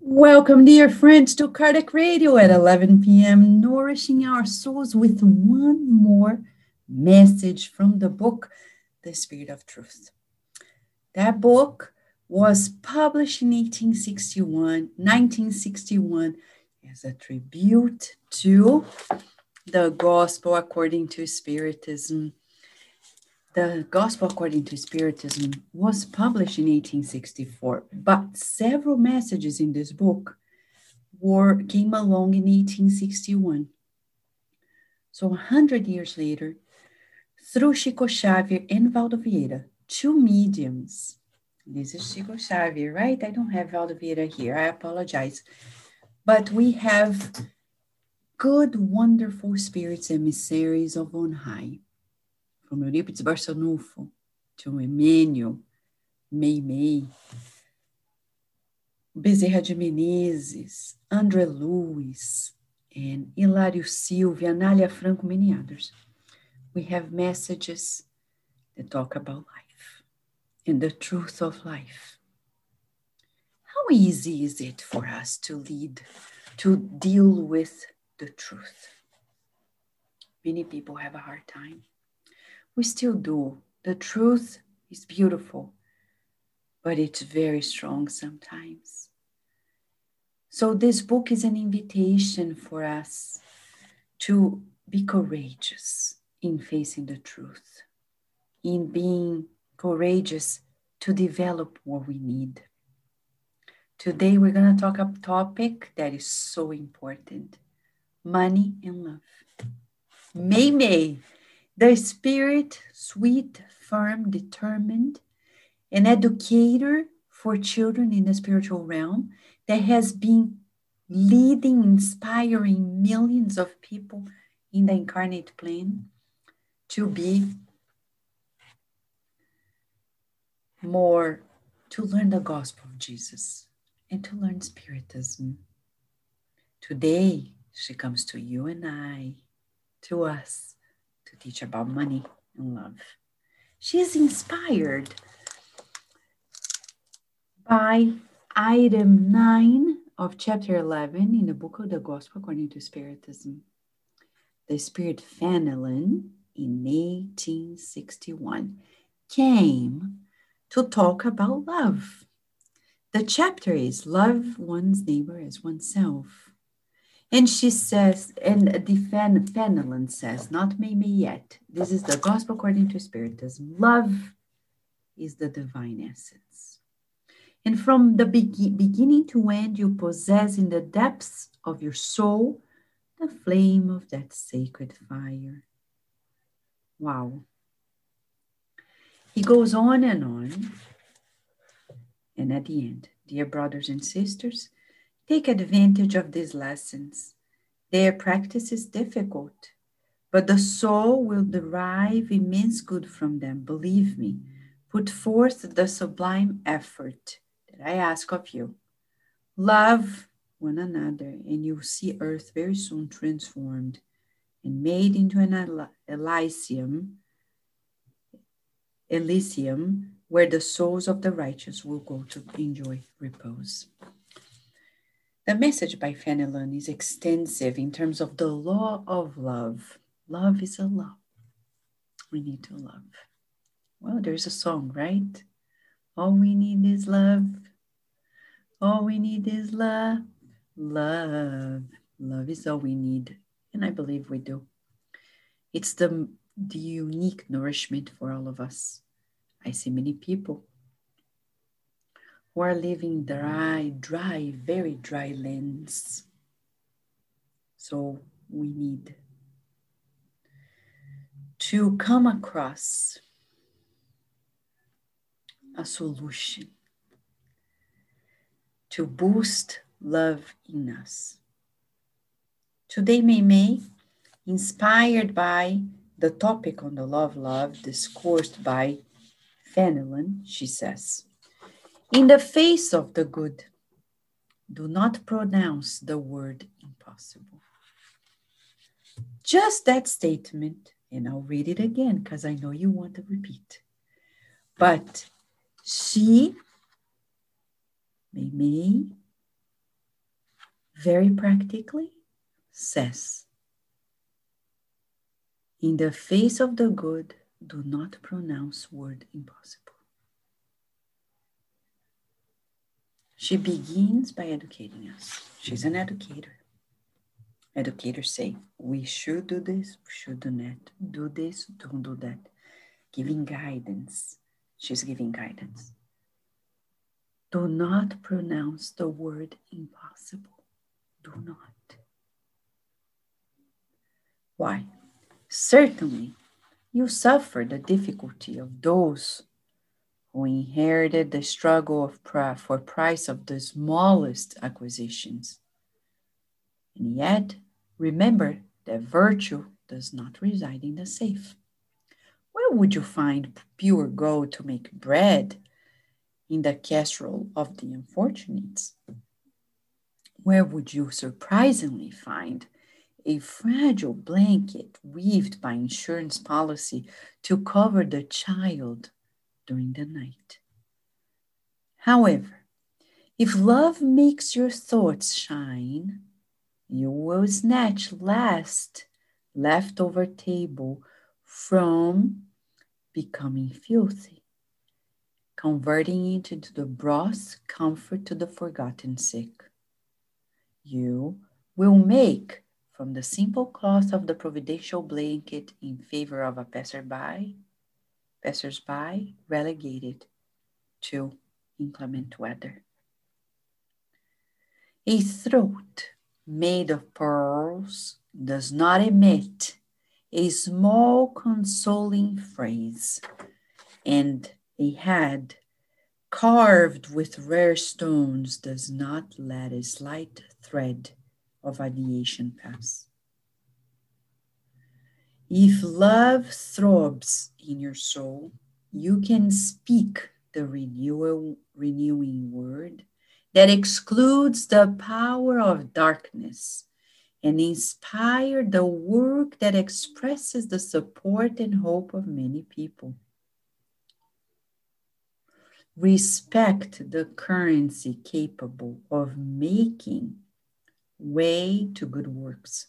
Welcome, dear friends, to Kardec Radio at 11 p.m., nourishing our souls with one more message from the book, The Spirit of Truth. That book was published in 1861, 1961, as a tribute to the Gospel according to Spiritism. The Gospel according to Spiritism was published in 1864, but several messages in this book were came along in 1861. So 100 years later, through Chico Xavier and Valdo Vieira, two mediums. This is Chico Xavier, right? I don't have Valdo Vieira here. I apologize. But we have good, wonderful spirits emissaries of on high from Eurípedes Barsanulfo to Emmanuel, Meimei, Bezerra de Menezes, André Luiz, and Hilário Silva, Anália Franco, many others. We have messages that talk about life and the truth of life. How easy is it for us to lead, to deal with the truth? Many people have a hard time we still do. The truth is beautiful, but it's very strong sometimes. So, this book is an invitation for us to be courageous in facing the truth, in being courageous to develop what we need. Today, we're going to talk a topic that is so important money and love. Meimei the spirit, sweet, firm, determined, an educator for children in the spiritual realm that has been leading, inspiring millions of people in the incarnate plane to be more, to learn the gospel of Jesus and to learn Spiritism. Today, she comes to you and I, to us to teach about money and love. She is inspired by item 9 of chapter 11 in the book of the Gospel according to Spiritism. The Spirit Fenelon in 1861 came to talk about love. The chapter is Love One's Neighbor as Oneself. And she says, and the Fen, Fenelon says, not maybe yet. This is the gospel according to Spiritism. Love is the divine essence. And from the be- beginning to end, you possess in the depths of your soul the flame of that sacred fire. Wow. He goes on and on. And at the end, dear brothers and sisters, Take advantage of these lessons. Their practice is difficult, but the soul will derive immense good from them. Believe me, put forth the sublime effort that I ask of you. Love one another, and you'll see earth very soon transformed and made into an Elysium, Elysium, where the souls of the righteous will go to enjoy repose. The message by Fenelon is extensive in terms of the law of love. Love is a law. We need to love. Well, there's a song, right? All we need is love. All we need is love. Love. Love is all we need. And I believe we do. It's the, the unique nourishment for all of us. I see many people who are living dry, dry, very dry lands. So we need to come across a solution to boost love in us. Today, Meimei, inspired by the topic on the love love discoursed by Fenelon, she says, in the face of the good, do not pronounce the word impossible. Just that statement, and I'll read it again because I know you want to repeat. But she, Mei very practically says, In the face of the good, do not pronounce word impossible. She begins by educating us. She's an educator. Educators say, we should do this, we should do that, do this, don't do that. Giving guidance. She's giving guidance. Do not pronounce the word impossible. Do not. Why? Certainly, you suffer the difficulty of those who inherited the struggle of for price of the smallest acquisitions. And yet, remember that virtue does not reside in the safe. Where would you find pure gold to make bread? In the casserole of the unfortunates. Where would you surprisingly find a fragile blanket weaved by insurance policy to cover the child during the night. However, if love makes your thoughts shine, you will snatch last leftover table from becoming filthy, converting it into the broth comfort to the forgotten sick. You will make from the simple cloth of the providential blanket in favor of a passerby passers-by relegated to inclement weather. A throat made of pearls does not emit a small consoling phrase, and a head carved with rare stones does not let a slight thread of ideation pass. If love throbs in your soul, you can speak the renewal, renewing word that excludes the power of darkness and inspire the work that expresses the support and hope of many people. Respect the currency capable of making way to good works,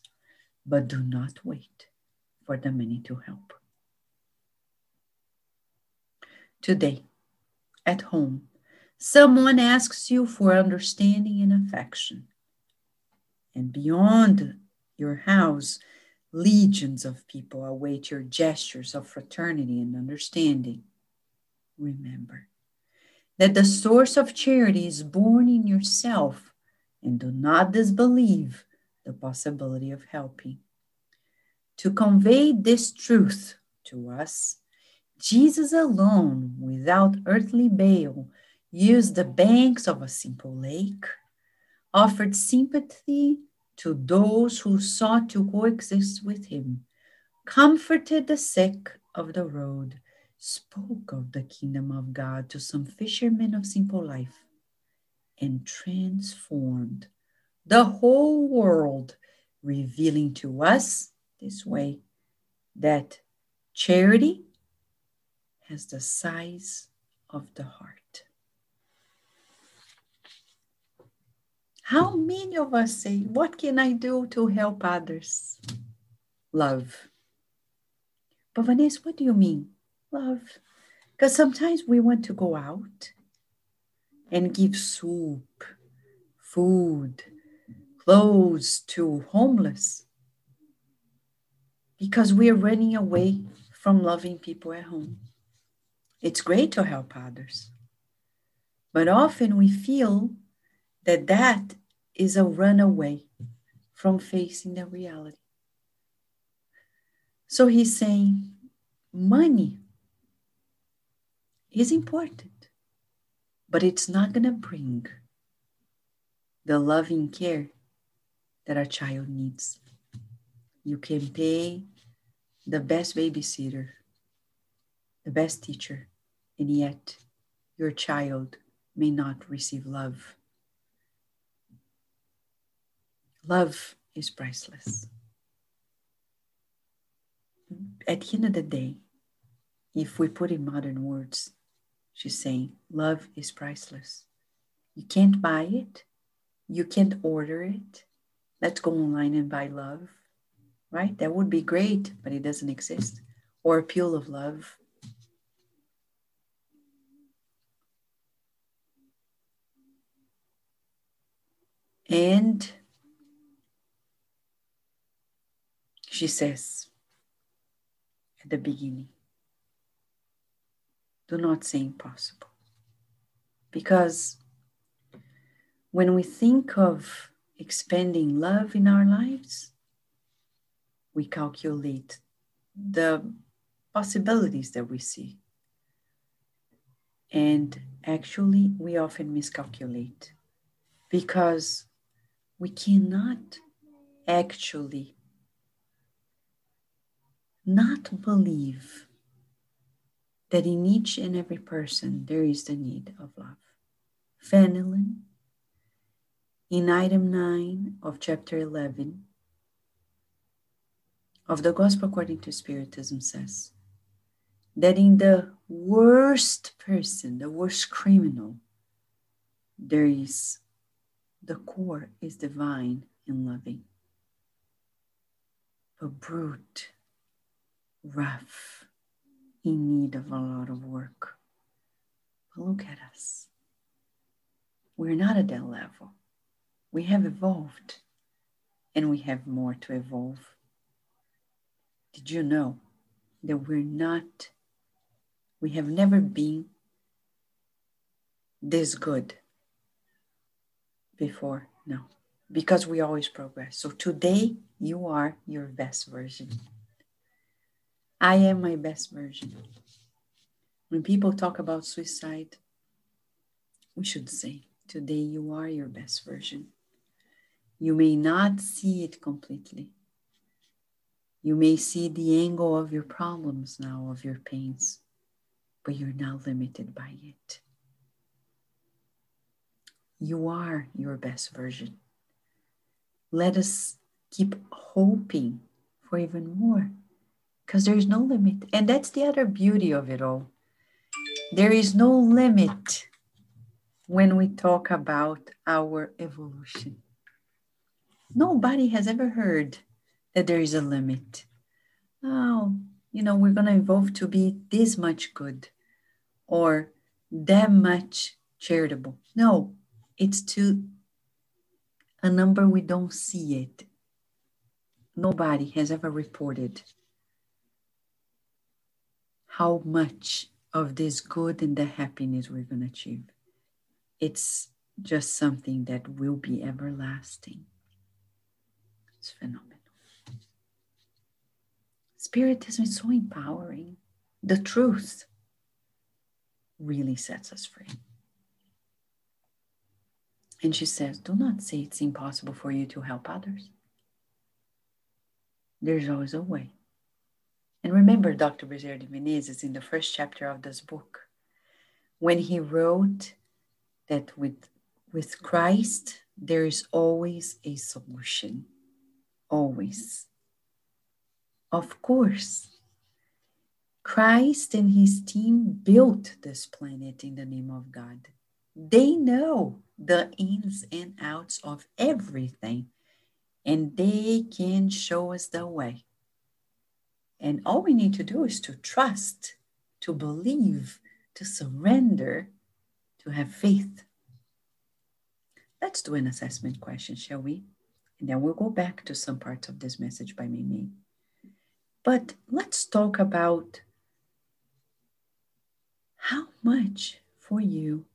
but do not wait for the many to help. Today, at home, someone asks you for understanding and affection. And beyond your house, legions of people await your gestures of fraternity and understanding. Remember that the source of charity is born in yourself and do not disbelieve the possibility of helping. To convey this truth to us, Jesus alone, without earthly bail, used the banks of a simple lake, offered sympathy to those who sought to coexist with him, comforted the sick of the road, spoke of the kingdom of God to some fishermen of simple life, and transformed the whole world, revealing to us this way that charity has the size of the heart. How many of us say, What can I do to help others? Love. But Vanessa, what do you mean? Love. Because sometimes we want to go out and give soup, food, clothes to homeless because we are running away from loving people at home. It's great to help others, but often we feel that that is a runaway from facing the reality. So he's saying money is important, but it's not going to bring the loving care that a child needs. You can pay the best babysitter, the best teacher, and yet your child may not receive love. Love is priceless. At the end of the day, if we put in modern words, she's saying love is priceless. You can't buy it, you can't order it. Let's go online and buy love, right? That would be great, but it doesn't exist. Or a pill of love. And she says at the beginning, do not say impossible. Because when we think of expanding love in our lives, we calculate the possibilities that we see. And actually, we often miscalculate because we cannot actually not believe that in each and every person there is the need of love. Fenelon, in item 9 of chapter 11 of the Gospel according to Spiritism, says that in the worst person, the worst criminal, there is the core is divine and loving. But brute, rough, in need of a lot of work. But look at us. We're not at that level. We have evolved and we have more to evolve. Did you know that we're not, we have never been this good before? No, because we always progress. So today, you are your best version. I am my best version. When people talk about suicide, we should say, Today you are your best version. You may not see it completely. You may see the angle of your problems now, of your pains, but you're not limited by it. You are your best version. Let us keep hoping for even more because there is no limit. And that's the other beauty of it all. There is no limit when we talk about our evolution. Nobody has ever heard that there is a limit. Oh, you know, we're going to evolve to be this much good or that much charitable. No, it's to a number we don't see it. Nobody has ever reported how much of this good and the happiness we're going to achieve. It's just something that will be everlasting. It's phenomenal. Spiritism is so empowering. The truth really sets us free. And she says, Do not say it's impossible for you to help others. There's always a way. And remember Dr. Bezerra de Menezes in the first chapter of this book, when he wrote that with, with Christ, there is always a solution. Always. Of course, Christ and his team built this planet in the name of God. They know the ins and outs of everything, and they can show us the way. And all we need to do is to trust, to believe, to surrender, to have faith. Let's do an assessment question, shall we? And then we'll go back to some parts of this message by Mimi. But let's talk about how much for you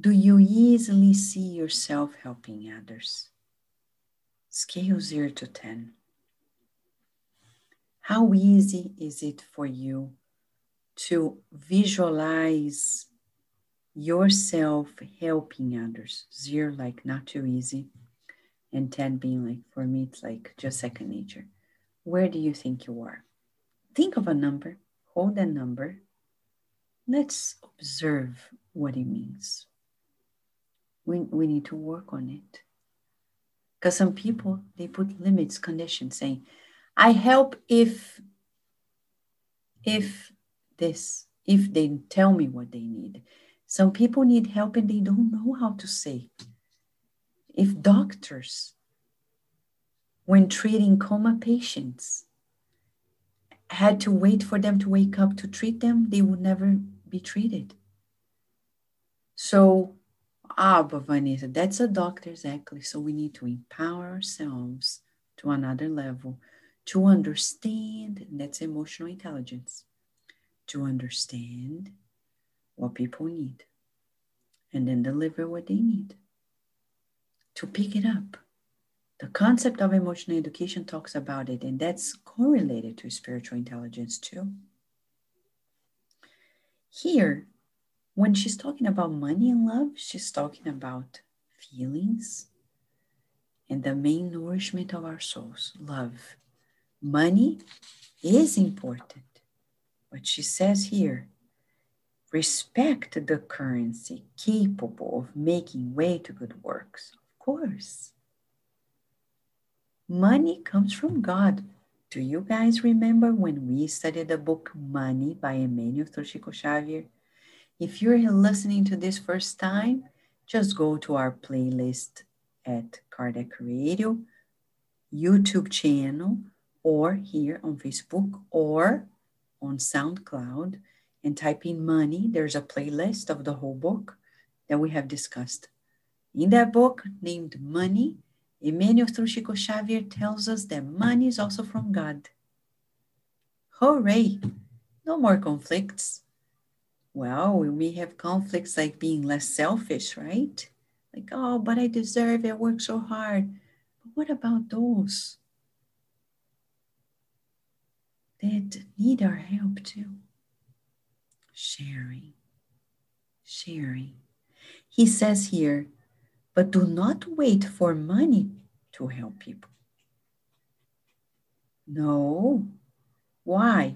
do you easily see yourself helping others? Scale 0 to 10. How easy is it for you to visualize yourself helping others? Zero, like not too easy, and 10 being like, for me, it's like just second nature. Where do you think you are? Think of a number, hold that number. Let's observe what it means. We, we need to work on it. Because some people, they put limits, conditions, saying, I help if if this, if they tell me what they need. Some people need help and they don't know how to say. If doctors, when treating coma patients, had to wait for them to wake up to treat them, they would never be treated. So, ah, but Vanessa, that's a doctor exactly. So we need to empower ourselves to another level to understand that's emotional intelligence to understand what people need and then deliver what they need to pick it up the concept of emotional education talks about it and that's correlated to spiritual intelligence too here when she's talking about money and love she's talking about feelings and the main nourishment of our souls love Money is important, but she says here respect the currency capable of making way to good works. Of course. Money comes from God. Do you guys remember when we studied the book Money by Emmanuel Chico Xavier? If you're listening to this first time, just go to our playlist at Kardec Radio YouTube channel or here on Facebook or on SoundCloud and type in money. There's a playlist of the whole book that we have discussed. In that book named Money, Emmanuel Chico Xavier tells us that money is also from God. Hooray! No more conflicts. Well, we have conflicts like being less selfish, right? Like, oh, but I deserve it, I work so hard. But what about those that need our help too. Sharing, sharing. He says here, but do not wait for money to help people. No. Why?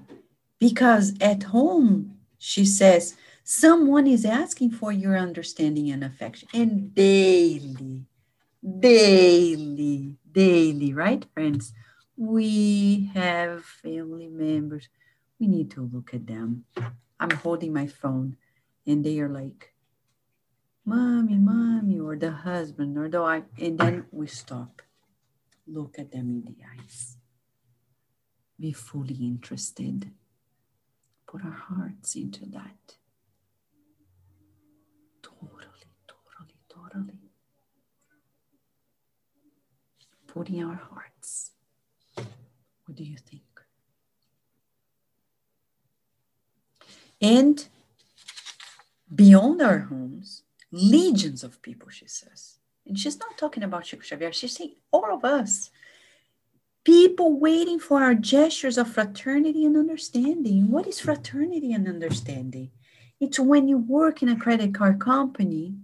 Because at home, she says, someone is asking for your understanding and affection. And daily, daily, daily, right, friends? we have family members. We need to look at them. I'm holding my phone and they are like, Mommy, Mommy, or the husband, or the wife. And then we stop. Look at them in the eyes. Be fully interested. Put our hearts into that. Totally, totally, totally. Putting our hearts what do you think? And beyond our homes, legions of people, she says. And she's not talking about Chico Xavier, she's saying all of us. People waiting for our gestures of fraternity and understanding. What is fraternity and understanding? It's when you work in a credit card company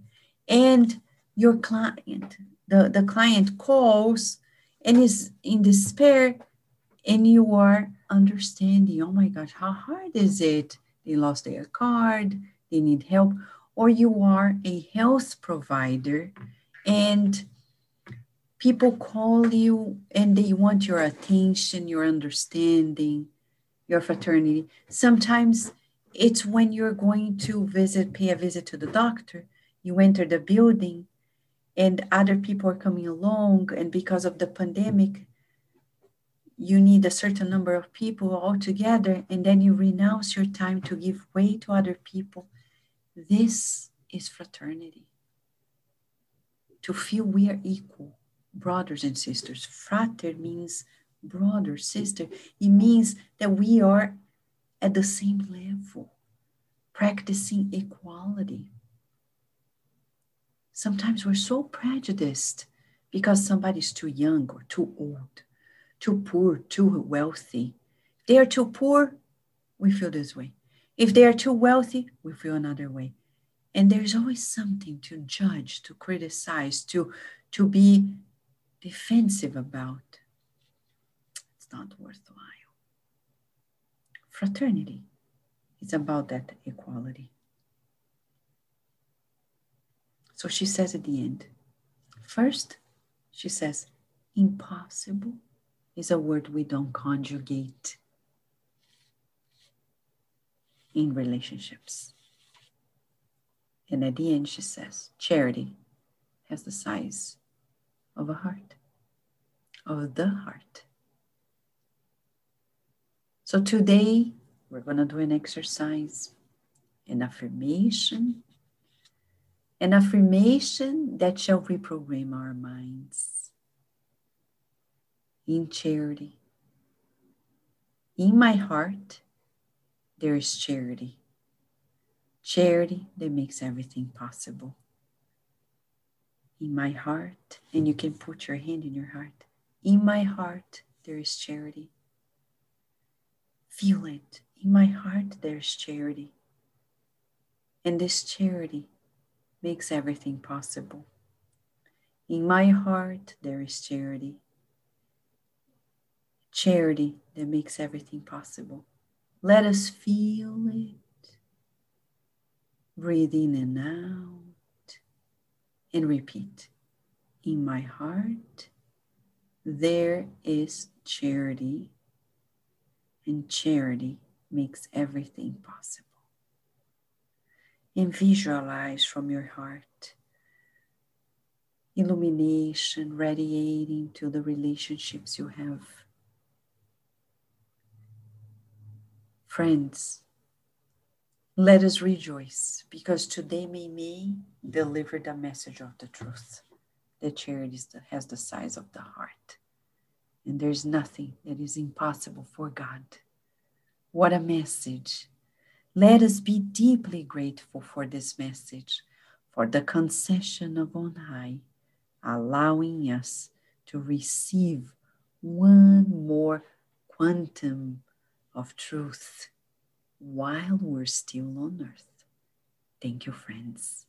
and your client, the, the client calls and is in despair and you are understanding, oh my gosh, how hard is it? They lost their card, they need help, or you are a health provider and people call you and they want your attention, your understanding, your fraternity. Sometimes it's when you're going to visit, pay a visit to the doctor, you enter the building and other people are coming along, and because of the pandemic, you need a certain number of people all together, and then you renounce your time to give way to other people. This is fraternity. To feel we are equal, brothers and sisters. Frater means brother, sister. It means that we are at the same level, practicing equality. Sometimes we're so prejudiced because somebody's too young or too old too poor, too wealthy. They are too poor, we feel this way. If they are too wealthy, we feel another way. And there's always something to judge, to criticize, to, to be defensive about. It's not worthwhile. Fraternity is about that equality. So she says at the end, first, she says, impossible is a word we don't conjugate in relationships. And at the end, she says, charity has the size of a heart, of the heart. So today we're going to do an exercise, an affirmation, an affirmation that shall reprogram our minds in charity. In my heart, there is charity. Charity that makes everything possible. In my heart, and you can put your hand in your heart. In my heart, there is charity. Feel it. In my heart, there's charity. And this charity makes everything possible. In my heart, there is charity. Charity that makes everything possible. Let us feel it. Breathe in and out and repeat. In my heart, there is charity, and charity makes everything possible. And visualize from your heart illumination radiating to the relationships you have. Friends, let us rejoice because today Mimi delivered a message of the truth. The charity has the size of the heart, and there's nothing that is impossible for God. What a message! Let us be deeply grateful for this message, for the concession of on high, allowing us to receive one more quantum of truth while we're still on earth. Thank you, friends.